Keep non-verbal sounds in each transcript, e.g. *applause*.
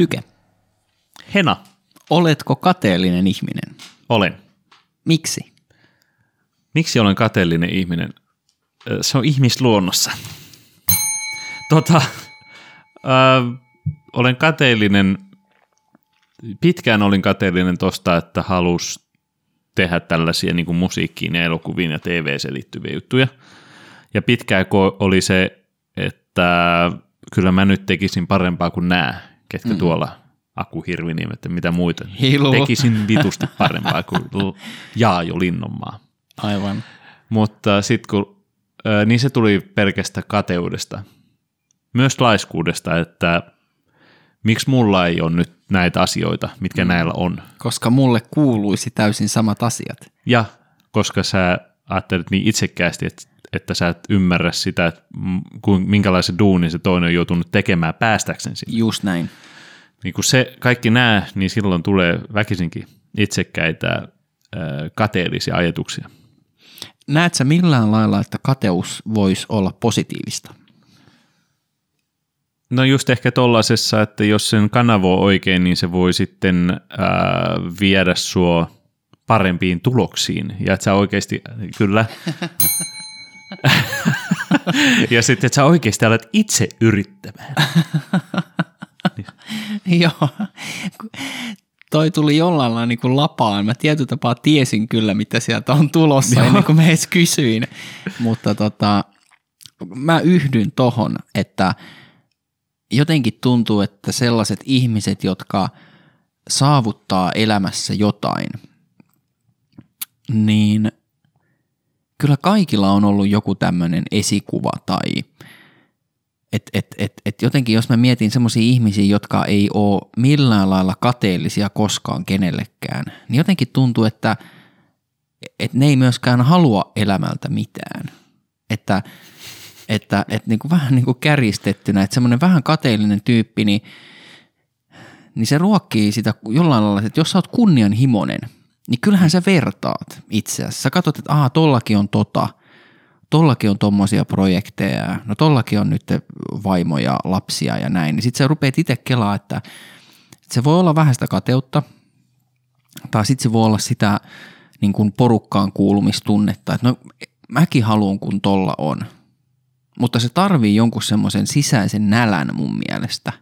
Syke, Hena, oletko kateellinen ihminen? olen. Miksi? Miksi olen kateellinen ihminen? Se on ihmisluonnossa. Tota, äh, olen kateellinen, pitkään olin kateellinen tosta, että halus tehdä tällaisia niin kuin musiikkiin ja elokuviin ja TV-seen liittyviä juttuja. Ja pitkään oli se, että kyllä mä nyt tekisin parempaa kuin nämä, ketkä mm. tuolla Aku Hirviniemet ja mitä muita. Hilu. Tekisin vitusti parempaa kuin Jaajo Linnonmaa. Aivan. Mutta sitten kun, niin se tuli pelkästä kateudesta, myös laiskuudesta, että miksi mulla ei ole nyt näitä asioita, mitkä mm. näillä on. Koska mulle kuuluisi täysin samat asiat. Ja koska sä ajattelet niin itsekkäästi, että, että sä et ymmärrä sitä, että minkälaisen duunin se toinen on joutunut tekemään päästäkseen sinne. Just näin. Niin kun se kaikki nää, niin silloin tulee väkisinkin itsekkäitä kateellisia ajatuksia. Näet sä millään lailla, että kateus voisi olla positiivista? No just ehkä tollasessa, että jos sen kanavoi oikein, niin se voi sitten ää, viedä sua parempiin tuloksiin. Ja että sä oikeasti, kyllä. *laughs* *laughs* ja sitten, että sä oikeasti alat itse yrittämään. *laughs* Joo. Toi tuli jollain lailla niin kuin lapaan. Mä tietyllä tapaa tiesin kyllä, mitä sieltä on tulossa, ennen kuin mä edes kysyin. Mutta tota, mä yhdyn tohon, että jotenkin tuntuu, että sellaiset ihmiset, jotka saavuttaa elämässä jotain, niin kyllä kaikilla on ollut joku tämmöinen esikuva tai et, et, et, et jotenkin jos mä mietin semmoisia ihmisiä, jotka ei ole millään lailla kateellisia koskaan kenellekään, niin jotenkin tuntuu, että et ne ei myöskään halua elämältä mitään. Että, että, että niin kuin vähän niin kuin kärjistettynä, että semmoinen vähän kateellinen tyyppi, niin, niin se ruokkii sitä jollain lailla, että jos sä oot kunnianhimoinen, niin kyllähän sä vertaat itse asiassa. Sä katsot, että aha, tollakin on tota, tollakin on tommosia projekteja, no tollakin on nyt vaimo ja lapsia ja näin, niin sit sä rupeat itse kelaa, että se voi olla vähän sitä kateutta, tai sitten se voi olla sitä niin kuin porukkaan kuulumistunnetta, että no mäkin haluan kun tolla on. Mutta se tarvii jonkun semmoisen sisäisen nälän mun mielestä,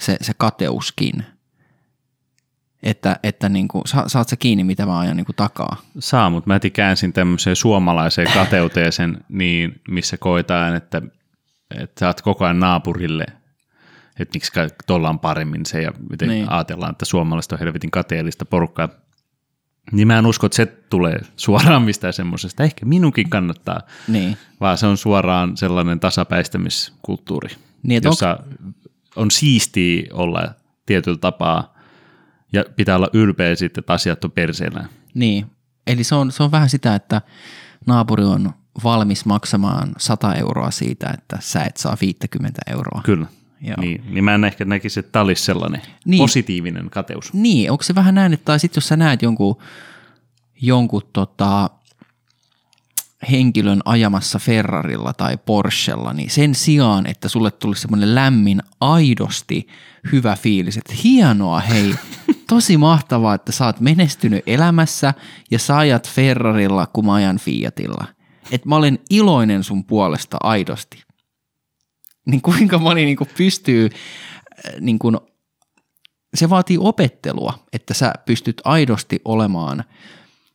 se, se kateuskin. Että, että niin kuin, sa, saat sä kiinni, mitä mä ajan niin kuin takaa. Saa, mutta mä käänsin tämmöiseen suomalaiseen kateuteeseen, niin, missä koetaan, että, että sä oot koko ajan naapurille, että miksi tuolla on paremmin se ja miten niin. Ajatellaan, että suomalaiset on helvetin kateellista porukkaa. Niin mä en usko, että se tulee suoraan mistään semmoisesta. Ehkä minunkin kannattaa, Niin. vaan se on suoraan sellainen tasapäistämiskulttuuri, Niin, jossa on siistiä olla tietyllä tapaa ja pitää olla ylpeä sitten, että asiat on perseellään. Niin, eli se on, se on vähän sitä, että naapuri on valmis maksamaan 100 euroa siitä, että sä et saa 50 euroa. Kyllä. Joo. Niin, niin mä en ehkä näkisi, että tämä olisi sellainen niin. Positiivinen kateus. Niin, onko se vähän näin, että tai sitten jos sä näet jonkun, jonkun tota, henkilön ajamassa Ferrarilla tai Porschella, niin sen sijaan, että sulle tulisi semmoinen lämmin, aidosti hyvä fiilis, että hienoa hei, *laughs* tosi mahtavaa, että sä oot menestynyt elämässä ja sä ajat Ferrarilla, kun mä ajan Fiatilla. Että mä olen iloinen sun puolesta aidosti. Niin kuinka moni niin pystyy äh, niin kuin se vaatii opettelua, että sä pystyt aidosti olemaan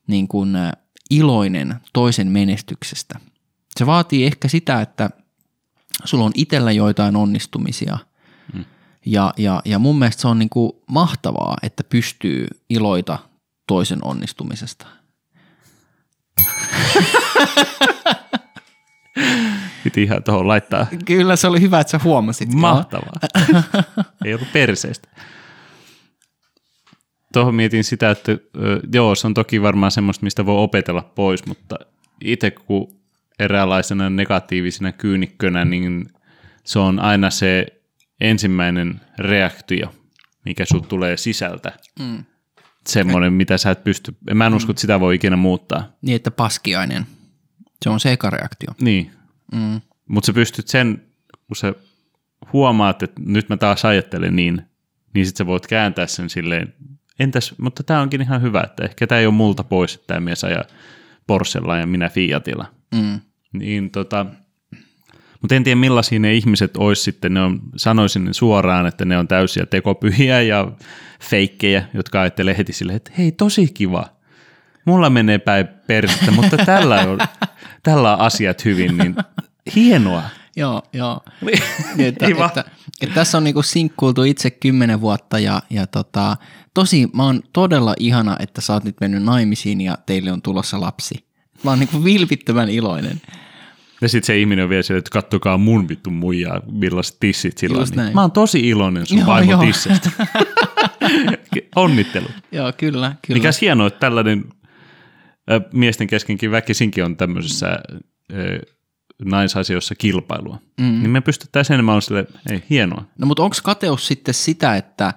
niin kuin iloinen toisen menestyksestä. Se vaatii ehkä sitä, että sulla on itsellä joitain onnistumisia. Ja, ja, ja mun mielestä se on niin kuin mahtavaa, että pystyy iloita toisen onnistumisesta. *laughs* Piti ihan tuohon laittaa Kyllä se oli hyvä, että sä huomasit. mahtavaa. *laughs* Ei ollut perseestä. Tuohon mietin sitä, että joo, se on toki varmaan semmoista, mistä voi opetella pois, mutta itse kun eräänlaisena negatiivisena kyynikkönä, niin se on aina se ensimmäinen reaktio, mikä sut tulee sisältä. Mm. Semmoinen, mitä sä et pysty, mä en usko, että sitä voi ikinä muuttaa. Niin, että paskiainen. Se on se eka reaktio. Niin, Mm. mutta sä pystyt sen, kun sä huomaat, että nyt mä taas ajattelen niin, niin sitten sä voit kääntää sen silleen, entäs, mutta tämä onkin ihan hyvä, että ehkä tämä ei ole multa pois, että tämä mies ajaa Porschella ja minä Fiatilla. Mm. Niin tota, mutta en tiedä millaisia ne ihmiset olisi sitten, ne on, sanoisin ne suoraan, että ne on täysiä tekopyhiä ja feikkejä, jotka ajattelee heti silleen, että hei tosi kiva, mulla menee päin persettä, mutta tällä on, *laughs* tällä on asiat hyvin, niin hienoa. Joo, joo. Niin, Niin, että, vaan. että, että tässä on niinku sinkkuiltu itse kymmenen vuotta ja, ja tota, tosi, mä oon todella ihana, että sä oot nyt mennyt naimisiin ja teille on tulossa lapsi. Mä oon niinku vilpittömän iloinen. Ja sitten se ihminen on vielä silleen, että kattokaa mun vittu muijaa, millaiset tissit sillä on. Niin. Mä oon tosi iloinen sun Joo, vaimon joo. tisseistä. *laughs* Onnittelut. Joo, kyllä, kyllä. Mikäs hienoa, että tällainen ö, miesten keskenkin väkisinkin on tämmöisessä ö, naisasioissa kilpailua. Mm. Niin me pystyttäisiin enemmän olla silleen, ei, hienoa. No mutta onko kateus sitten sitä, että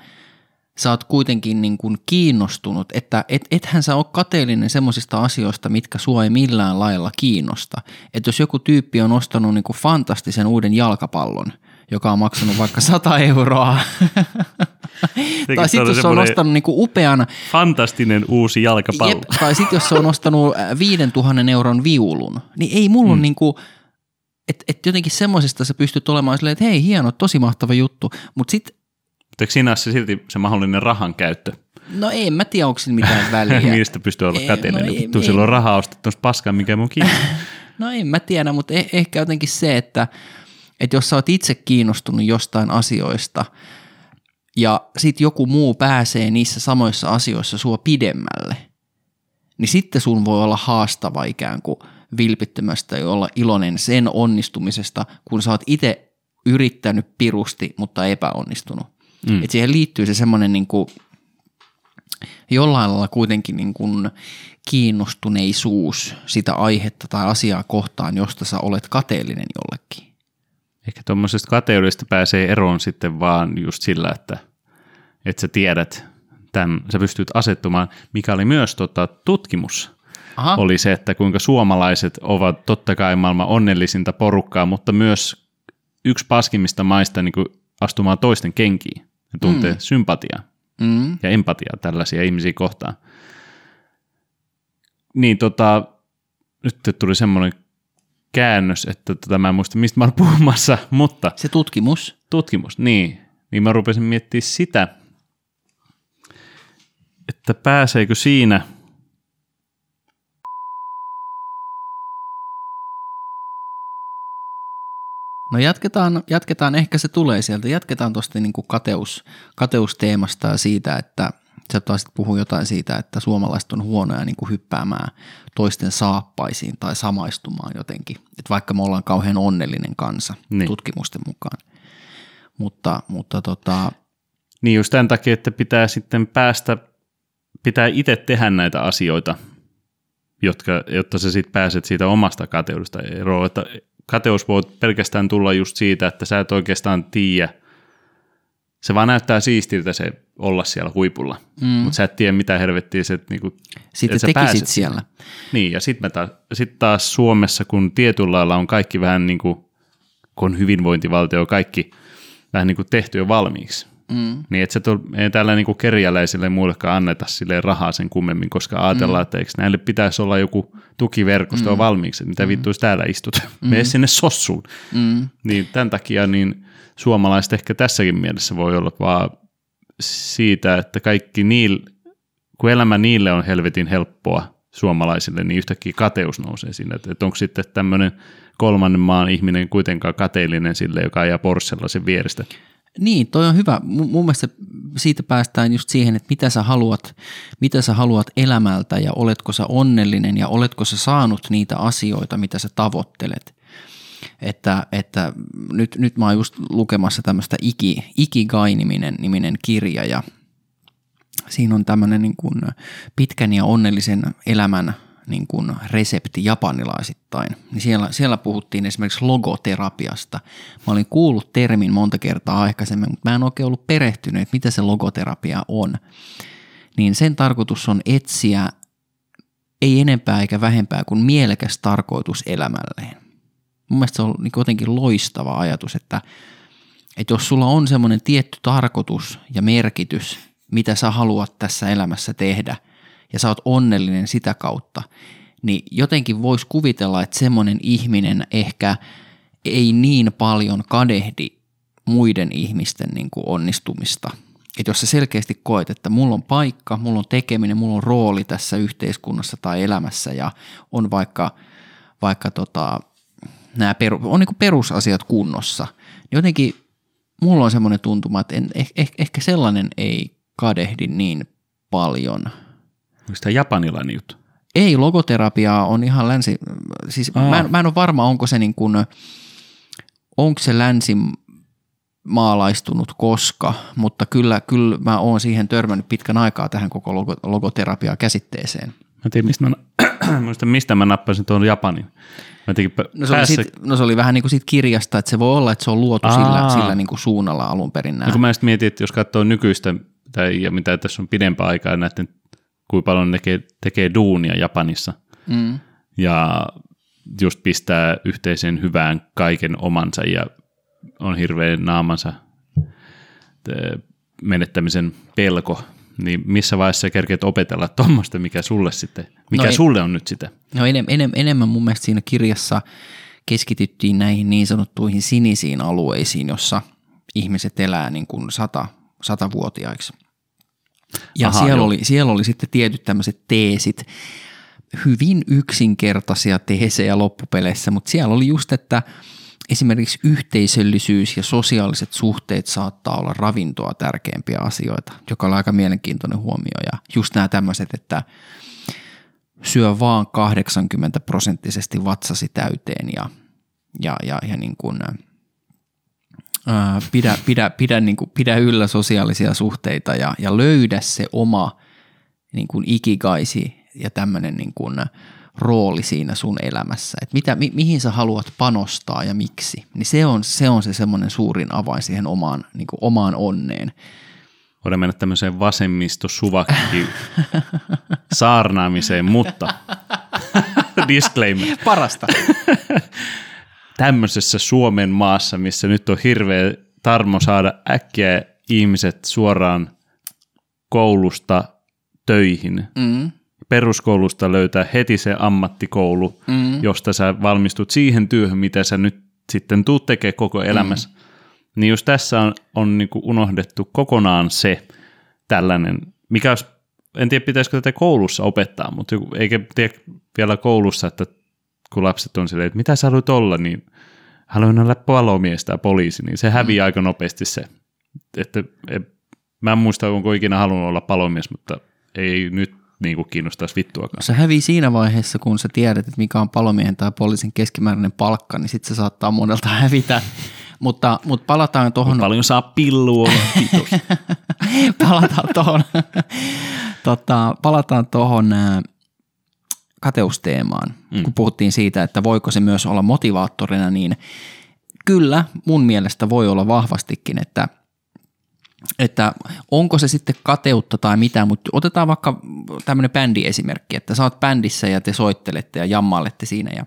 sä oot kuitenkin niin kuin kiinnostunut, että et, ethän sä ole kateellinen semmoisista asioista, mitkä sua ei millään lailla kiinnosta. Että jos joku tyyppi on ostanut niin kuin fantastisen uuden jalkapallon, joka on maksanut vaikka 100 euroa, tai sitten jos se on ostanut niin kuin upean, Fantastinen uusi jalkapallo. jep, tai sitten jos se on ostanut äh, 5000 euron viulun, niin ei mulla mm. on niin kuin, että et jotenkin semmoisesta sä pystyt olemaan silleen, että hei hieno, tosi mahtava juttu, mutta sitten Mutta eikö siinä ole se silti se mahdollinen rahan käyttö? No en mä tiedä, onko sillä mitään väliä. *laughs* Niistä pystyy olla Ei, käteinen. no sillä on rahaa ostettu paskaa, mikä mun. *laughs* No en mä tiedä, mutta eh- ehkä jotenkin se, että, että jos sä oot itse kiinnostunut jostain asioista ja sit joku muu pääsee niissä samoissa asioissa sua pidemmälle, niin sitten sun voi olla haastava ikään kuin vilpittömästä ja olla iloinen sen onnistumisesta, kun sä oot itse yrittänyt pirusti, mutta epäonnistunut. Mm. Et siihen liittyy se semmoinen niin kuin jollain lailla kuitenkin niin kuin kiinnostuneisuus sitä aihetta tai asiaa kohtaan, josta sä olet kateellinen jollekin. Ehkä tuommoisesta kateudesta pääsee eroon sitten vaan just sillä, että, että sä tiedät tämän, sä pystyt asettumaan, mikä oli myös tota, tutkimus, Aha, oli se, että kuinka suomalaiset ovat totta kai maailman onnellisinta porukkaa, mutta myös yksi paskimmista maista niin kuin astumaan toisten kenkiin ja tuntee mm. sympatiaa mm, ja empatiaa tällaisia ihmisiä kohtaan. Niin tota, nyt tuli semmoinen käännös, että tota, mä en muista mistä mä olen puhumassa, *laughs* mutta se tutkimus. tutkimus, niin, niin mä rupesin miettimään sitä, että pääseekö siinä No jatketaan, jatketaan, ehkä se tulee sieltä, jatketaan tuosta niin kuin kateus, kateusteemasta ja siitä, että sä taisit puhua jotain siitä, että suomalaiset on huonoja niin kuin hyppäämään toisten saappaisiin tai samaistumaan jotenkin. Että vaikka me ollaan kauhean onnellinen kansa Niin. niin. tutkimusten mukaan. Mutta, mutta tota, Niin just tämän takia, että pitää sitten päästä, pitää itse tehdä näitä asioita, jotka, jotta sä sitten pääset siitä omasta kateudesta eroon. Että kateus voi pelkästään tulla just siitä, että sä et oikeastaan tiedä, se vaan näyttää siistiltä se olla siellä huipulla, mm. mutta sä et tiedä mitä helvettiä se, että niinku, sitten että sä tekisit pääset siellä. Niin, ja sitten taas, sit taas Suomessa, kun tietyllä lailla on kaikki vähän niin kuin, kun on hyvinvointivaltio, kaikki vähän niin kuin tehty jo valmiiksi. Mm. Niin että se ei täällä niin kuin kerjäläisille muillekaan anneta sille rahaa sen kummemmin, koska ajatellaan, mm. että eikö näille pitäisi olla joku tukiverkosto mm. valmiiksi, että mitä mm. vittu jos täällä istut, *laughs* mm. mene sinne sossuun. Mm. Niin tämän takia niin suomalaiset ehkä tässäkin mielessä voi olla vaan siitä, että kaikki niille, kun elämä niille on helvetin helppoa suomalaisille, niin yhtäkkiä kateus nousee siinä, että, että onko sitten tämmöinen kolmannen maan ihminen kuitenkaan kateellinen sille, joka ajaa Porschella sen vierestä. Niin, toi on hyvä. Mun mun mielestä siitä päästään just siihen, että mitä sä haluat, mitä sä haluat elämältä ja oletko sä onnellinen ja oletko sä saanut niitä asioita, mitä sä tavoittelet. Että, että nyt, nyt mä oon just lukemassa tämmöistä Iki, Ikigai-niminen niminen kirja ja siinä on tämmöinen niin pitkän ja onnellisen elämän niin kuin resepti japanilaisittain. Niin siellä, siellä puhuttiin esimerkiksi logoterapiasta. Mä olin kuullut termin monta kertaa aikaisemmin, mutta mä en oikein ollut perehtynyt, että mitä se logoterapia on. Niin sen tarkoitus on etsiä ei enempää eikä vähempää kuin mielekäs tarkoitus elämälleen. Mun mielestä se on niin jotenkin loistava ajatus, että, Että jos sulla on semmoinen tietty tarkoitus ja merkitys, mitä sä haluat tässä elämässä tehdä, ja sä oot onnellinen sitä kautta, niin jotenkin voisi kuvitella, että semmoinen ihminen ehkä ei niin paljon kadehdi muiden ihmisten niin kuin onnistumista. Että jos sä selkeästi koet, että mulla on paikka, mulla on tekeminen, mulla on rooli tässä yhteiskunnassa tai elämässä ja on vaikka, vaikka tota, nämä peru, on niin perusasiat kunnossa, niin jotenkin mulla on semmoinen tuntuma, että en, eh, eh, ehkä sellainen ei kadehdi niin paljon. Onko tämä japanilainen juttu? Ei, logoterapia on ihan länsi, siis mä en, mä en ole varma, onko se niin kuin, onko se länsi maalaistunut koska, mutta kyllä, kyllä mä oon siihen törmännyt pitkän aikaa tähän koko logo, logoterapia käsitteeseen. Mä tiedän, mistä mä, *clears throat* muista, mistä mä nappasin tuon Japanin. Mä no, se päässä... oli sit, no se oli vähän niin kuin siitä kirjasta, että se voi olla, että se on luotu Aa. sillä, sillä niin kuin suunnalla alun perin. No, kun mä sitten mietin, että jos katsoo nykyistä, tai ja mitä tässä on pidempää aikaa, näiden kuinka paljon ne tekee, tekee duunia Japanissa. Mm. Ja just pistää yhteiseen hyvään kaiken omansa ja on hirveän naamansa menettämisen pelko, niin missä vaiheessa sä kerkeet opetella tuommoista, mikä sulle sitten, mikä no sulle on nyt sitä? No enem, enem, enemmän mun mielestä siinä kirjassa keskityttiin näihin niin sanottuihin sinisiin alueisiin, jossa ihmiset elää niin kuin sata, satavuotiaiksi. Ja Aha, siellä, oli, siellä oli sitten tietyt tämmöiset teesit, hyvin yksinkertaisia teesejä loppupeleissä, mutta siellä oli just, että esimerkiksi yhteisöllisyys ja sosiaaliset suhteet saattaa olla ravintoa tärkeimpiä asioita, joka on aika mielenkiintoinen huomio. Ja just nämä tämmöiset, että syö vaan 80 prosenttisesti vatsasi täyteen ja, ja, ja, ja niin kuin, ää, pidä, pidä, pidä, niin kuin, pidä yllä sosiaalisia suhteita ja, ja löydä se oma niin kuin ikigaisi ja tämmöinen niin kuin, rooli siinä sun elämässä, että mitä, mi, mihin sä haluat panostaa ja miksi, niin se on se, on se semmoinen suurin avain siihen omaan, niin kuin omaan onneen. Voidaan mennä tämmöiseen vasemmisto-suvakki *laughs* saarnaamiseen, mutta *laughs* disclaimer. Parasta. *laughs* Tämmöisessä Suomen maassa, missä nyt on hirveä tarmo saada äkkiä ihmiset suoraan koulusta töihin, mm peruskoulusta löytää heti se ammattikoulu, mm. josta sä valmistut siihen työhön, mitä sä nyt sitten tuut tekemään koko elämässä. Mm. Niin jos tässä on, on niin kuin unohdettu kokonaan se tällainen, mikä olisi, en tiedä pitäisikö tätä koulussa opettaa, mutta eikä tiedä vielä koulussa, että kun lapset on silleen, että mitä sä haluat olla, niin haluan olla palomies tai poliisi, niin se hävii mm. aika nopeasti se. Että, et, mä en muista, onko ikinä halunnut olla palomies, mutta ei nyt niin kuin kiinnostaisi vittuakaan. Se hävii siinä vaiheessa, kun sä tiedät, että mikä on palomiehen tai poliisin keskimääräinen palkka, niin sitten se saattaa monelta *laughs* hävitä. mutta, mutta palataan tuohon... Paljon saa pillua, *laughs* palataan tuohon *laughs* tota, palataan tuohon kateusteemaan, mm. kun puhuttiin siitä, että voiko se myös olla motivaattorina, niin kyllä mun mielestä voi olla vahvastikin, että – että onko se sitten kateutta tai mitä, mutta otetaan vaikka tämmöinen bändiesimerkki, että sä oot bändissä ja te soittelette ja jammailette siinä ja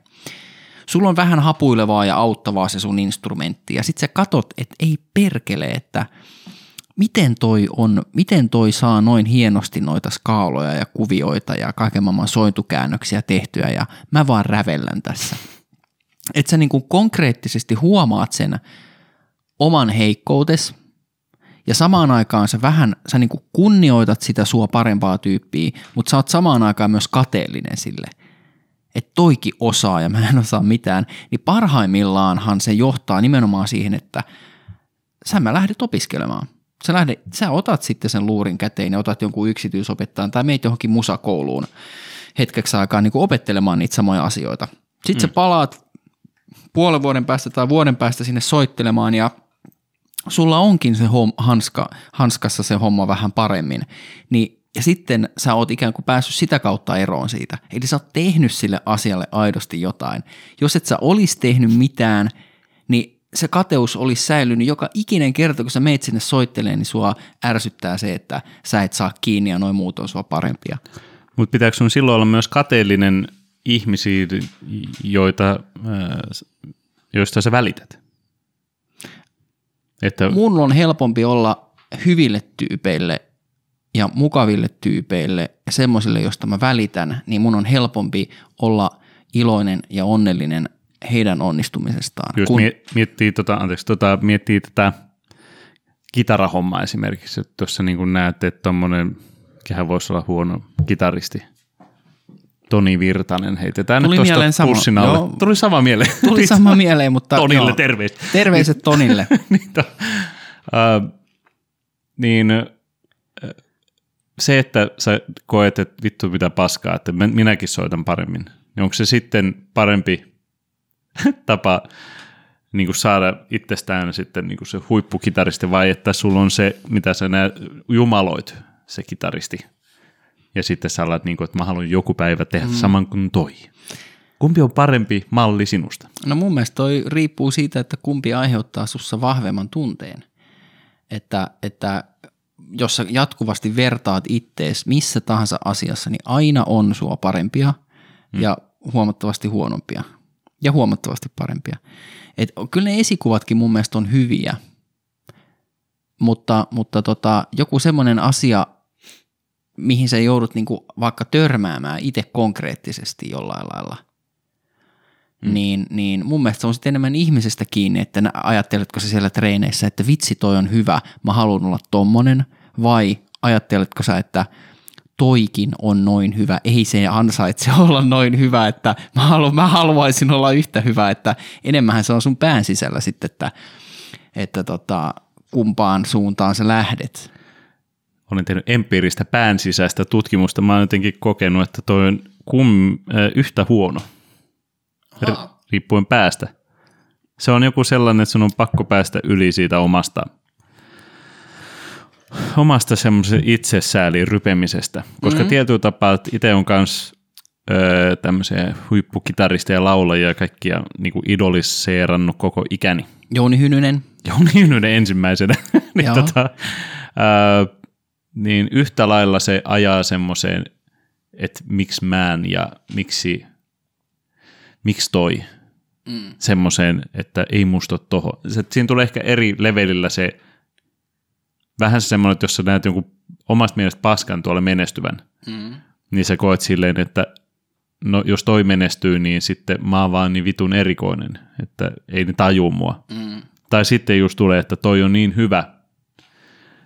sulla on vähän hapuilevaa ja auttavaa se sun instrumentti ja sit sä katot, että ei perkele, että miten toi, on, miten toi saa noin hienosti noita skaaloja ja kuvioita ja kaiken maailman sointukäännöksiä tehtyä ja mä vaan rävellän tässä. Että sä niin kuin konkreettisesti huomaat sen oman heikkoutes – ja samaan aikaan sä vähän, sä niin kunnioitat sitä sua parempaa tyyppiä, mutta sä oot samaan aikaan myös kateellinen sille, että toikin osaa ja mä en osaa mitään, niin parhaimmillaanhan se johtaa nimenomaan siihen, että sä mä lähdet opiskelemaan. Sä, lähdet, sä otat sitten sen luurin käteen ja otat jonkun yksityisopettajan tai meitä johonkin musakouluun hetkeksi aikaa niin opettelemaan niitä samoja asioita. Sitten mm. sä palaat puolen vuoden päästä tai vuoden päästä sinne soittelemaan ja – sulla onkin se hom, hanska, hanskassa se homma vähän paremmin, niin ja sitten sä oot ikään kuin päässyt sitä kautta eroon siitä. Eli sä oot tehnyt sille asialle aidosti jotain. Jos et sä olisi tehnyt mitään, se kateus olisi säilynyt joka ikinen kerta, kun sä meet sinne soitteleen, niin sua ärsyttää se, että sä et saa kiinni ja noin muut on sua parempia. Mutta pitääkö sun silloin olla myös kateellinen ihmisiä, joita, joista sä välität? Että mun on helpompi olla hyville tyypeille ja mukaville tyypeille ja semmoisille, josta mä välitän, niin mun on helpompi olla iloinen ja onnellinen heidän onnistumisestaan. Jos kun, mie- miettii, tota, anteeksi, tota, miettii tätä kitarahommaa esimerkiksi, että tuossa niin kuin näette, että tuommoinen, kehän voisi olla huono kitaristi, Toni Virtanen heitetään Tuli nyt tuosta sama. pussin alle. Joo. Tuli sama mieleen. tuli sama mieleen, mutta Tonille joo. terveistä. Terveiset Tonille. *laughs* niin, to, uh, niin äh, se, että sä koet, että vittu mitä paskaa, että minäkin soitan paremmin, niin onko se sitten parempi *laughs* tapa niin kuin saada itsestään sitten niin kuin se huippukitaristi vai että sulla on se, mitä sä näet, jumaloit, se kitaristi. Ja sitten sä alat, niin kuin, että mä haluan joku päivä tehdä mm. saman kuin toi. Kumpi on parempi malli sinusta? No mun mielestä toi riippuu siitä, että kumpi aiheuttaa sussa vahvemman tunteen. Että, että jos sä jatkuvasti vertaat ittees missä tahansa asiassa, niin aina on sua parempia mm. ja huomattavasti huonompia ja huomattavasti parempia. Et kyllä ne esikuvatkin mun mielestä on hyviä, mutta, mutta tota, joku semmoinen asia, mihin sä joudut niinku vaikka törmäämään itse konkreettisesti jollain lailla – mm. niin, niin mun mielestä se on sitten enemmän ihmisestä kiinni, että ajatteletko sä siellä treeneissä, että vitsi toi on hyvä, mä haluan olla tommonen, vai ajatteletko sä, että toikin on noin hyvä, ei se ansaitse *laughs* olla noin hyvä, että mä, mä haluaisin olla yhtä hyvä, että enemmän se on sun pään sisällä sitten, että, että tota, kumpaan suuntaan sä lähdet. olen tehnyt empiiristä pään sisäistä tutkimusta. Mä oon jotenkin kokenut, että toi on kum, äh, yhtä huono, ri- riippuen päästä. Se on joku sellainen, että sun on pakko päästä yli siitä omasta, omasta semmoisen itsesäälin rypemisestä. Koska mm-hmm. tietyllä tapaa, itse on kans öö, tämmöisiä huippukitaristeja ja laulajia ja kaikkia niin kuin idolisseerannut koko ikäni. Jouni Hynynen, Jouni Hynynen ensimmäisenä, *laughs* niin, Joo. tota, ää, niin yhtä lailla se ajaa semmoiseen, että miksi mä en ja miksi, miksi toi, mm. semmoiseen, että ei musta toho. Se, siinä tulee ehkä eri levelillä se, vähän se semmoinen, että jos sä näet jonkun omasta mielestä paskan tuolla menestyvän, mm. niin sä koet silleen, että no jos toi menestyy, niin sitten mä oon vaan niin vitun erikoinen, että ei ne taju mua. Mm. Tai sitten just tulee, että toi on niin hyvä,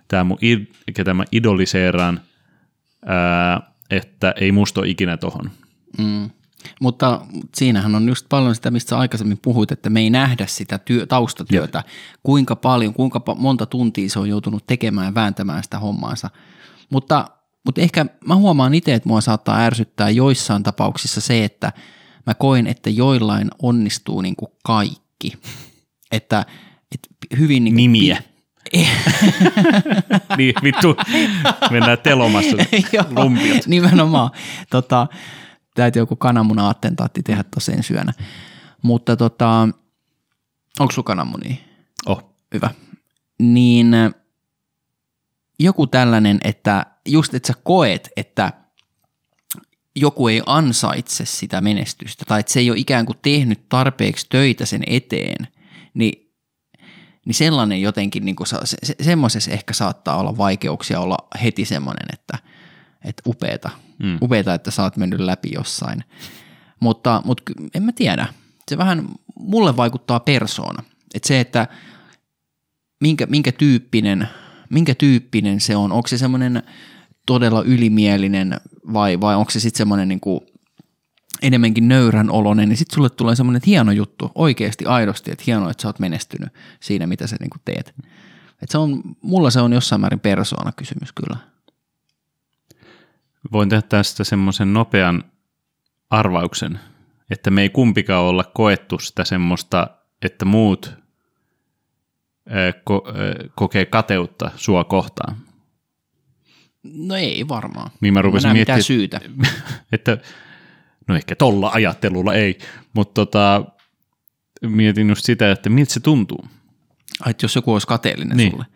tämä mun, id- ketä mä idoliseeraan, ää, että ei musta ole ikinä tohon. Mm. Mutta siinähän on just paljon sitä, mistä aikaisemmin puhuit, että me ei nähdä sitä työ, taustatyötä, kuinka paljon, kuinka monta tuntia se on joutunut tekemään ja vääntämään sitä hommaansa. Mutta, mutta ehkä mä huomaan itse, että mua saattaa ärsyttää joissain tapauksissa se, että mä koen, että joillain onnistuu niin kuin kaikki. Että, että hyvin niin kuin Nimiä. niin vittu, mennään telomassa *laughs* lumpiot. Nimenomaan. Tota, täytyy joku kananmuna-attentaatti tehdä tuossa ensi yönä. Mutta tota, onko sulla kananmunia? Oh. Hyvä. Niin joku tällainen, että just että sä koet, että joku ei ansaitse sitä menestystä tai että se ei ole ikään kuin tehnyt tarpeeksi töitä sen eteen, niin, niin sellainen jotenkin, niin kuin se, se, semmoisessa ehkä saattaa olla vaikeuksia olla heti semmoinen, että, että upeeta, mm. upeeta, että sä oot mennyt läpi jossain. Mutta, mutta en mä tiedä, se vähän mulle vaikuttaa persoona. Että se, että minkä, minkä, tyyppinen, minkä tyyppinen se on, onko se semmoinen todella ylimielinen vai, vai onko se sitten semmoinen niin kuin enemmänkin nöyrän oloinen, niin sitten sulle tulee semmoinen hieno juttu, oikeasti aidosti, että hienoa, että sä oot menestynyt siinä, mitä sä niin kuin teet. Et se on, mulla se on jossain määrin persoona kysymys kyllä. Voin tehdä tästä semmoisen nopean arvauksen, että me ei kumpikaan olla koettu sitä semmoista, että muut ko- kokee kateutta sua kohtaan. No ei varmaan. Niin mä rupesin miettimään, syytä. *laughs* että no ehkä tolla ajattelulla ei, mutta tota, mietin just sitä, että miltä se tuntuu. Ai, että jos joku olisi kateellinen Niin. sulle.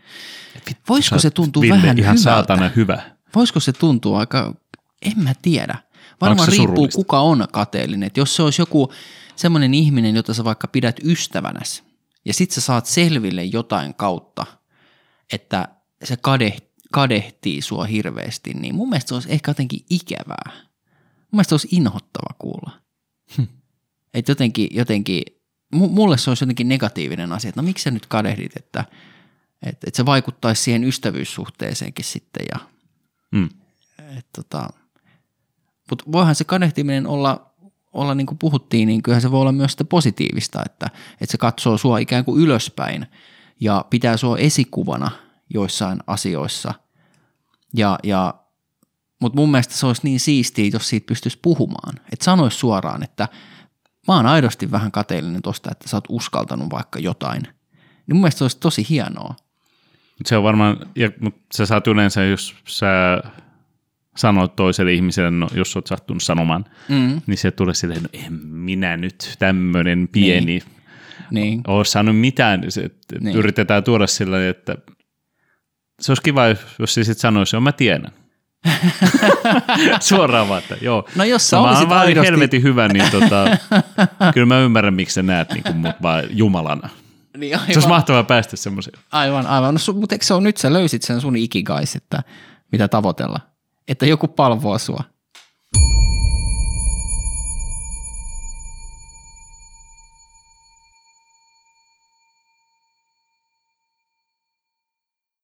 Voisiko se tuntua Ville, vähän ihan hyvältä? saatana hyvä. Voisiko se tuntua aika, en mä tiedä. Varmaan se riippuu, surullista? kuka on kateellinen. Et jos se olisi joku semmoinen ihminen, jota sä vaikka pidät ystävänäs, ja sit sä saat selville jotain kautta, että se kadehtii, kadehtii sua hirveästi, niin mun mielestä se olisi ehkä jotenkin ikävää. Mun mielestä se olisi inhottava kuulla. Että jotenkin, jotenkin, mulle se olisi jotenkin negatiivinen asia, että no miksi sä nyt kadehdit, että, että, että se vaikuttaisi siihen ystävyyssuhteeseenkin sitten. Ja, mm. et, tota, mutta voihan se kadehtiminen olla, olla niin kuin puhuttiin, niin kyllähän se voi olla myös sitä positiivista, että, että se katsoo sua ikään kuin ylöspäin ja pitää sua esikuvana joissain asioissa. Ja, ja, mutta mun mielestä se olisi niin siistiä, jos siitä pystyisi puhumaan. Että sanoisi suoraan, että mä oon aidosti vähän kateellinen tosta, että sä oot uskaltanut vaikka jotain. Niin mun mielestä se olisi tosi hienoa. Se on varmaan, ja, mutta sä saat yleensä, jos sä sanoit toiselle ihmiselle, no, jos olet sattunut sanomaan, mm. niin se tulee silleen, no en minä nyt tämmöinen pieni niin. niin. ole saanut mitään. Se, niin. Yritetään tuoda sillä että se olisi kiva, jos se sitten sanoisi, että mä tiedän. *laughs* Suoraan vaan, että joo. No jos sä olisit vaan aidosti... helvetin hyvä, niin tota, kyllä mä ymmärrän, miksi sä näet niin kuin mut vaan jumalana. Niin, se olisi mahtavaa päästä semmoiseen. Aivan, aivan. No, mutta eikö se on nyt, sä löysit sen sun ikigais, että mitä tavoitella? että joku palvoo sua.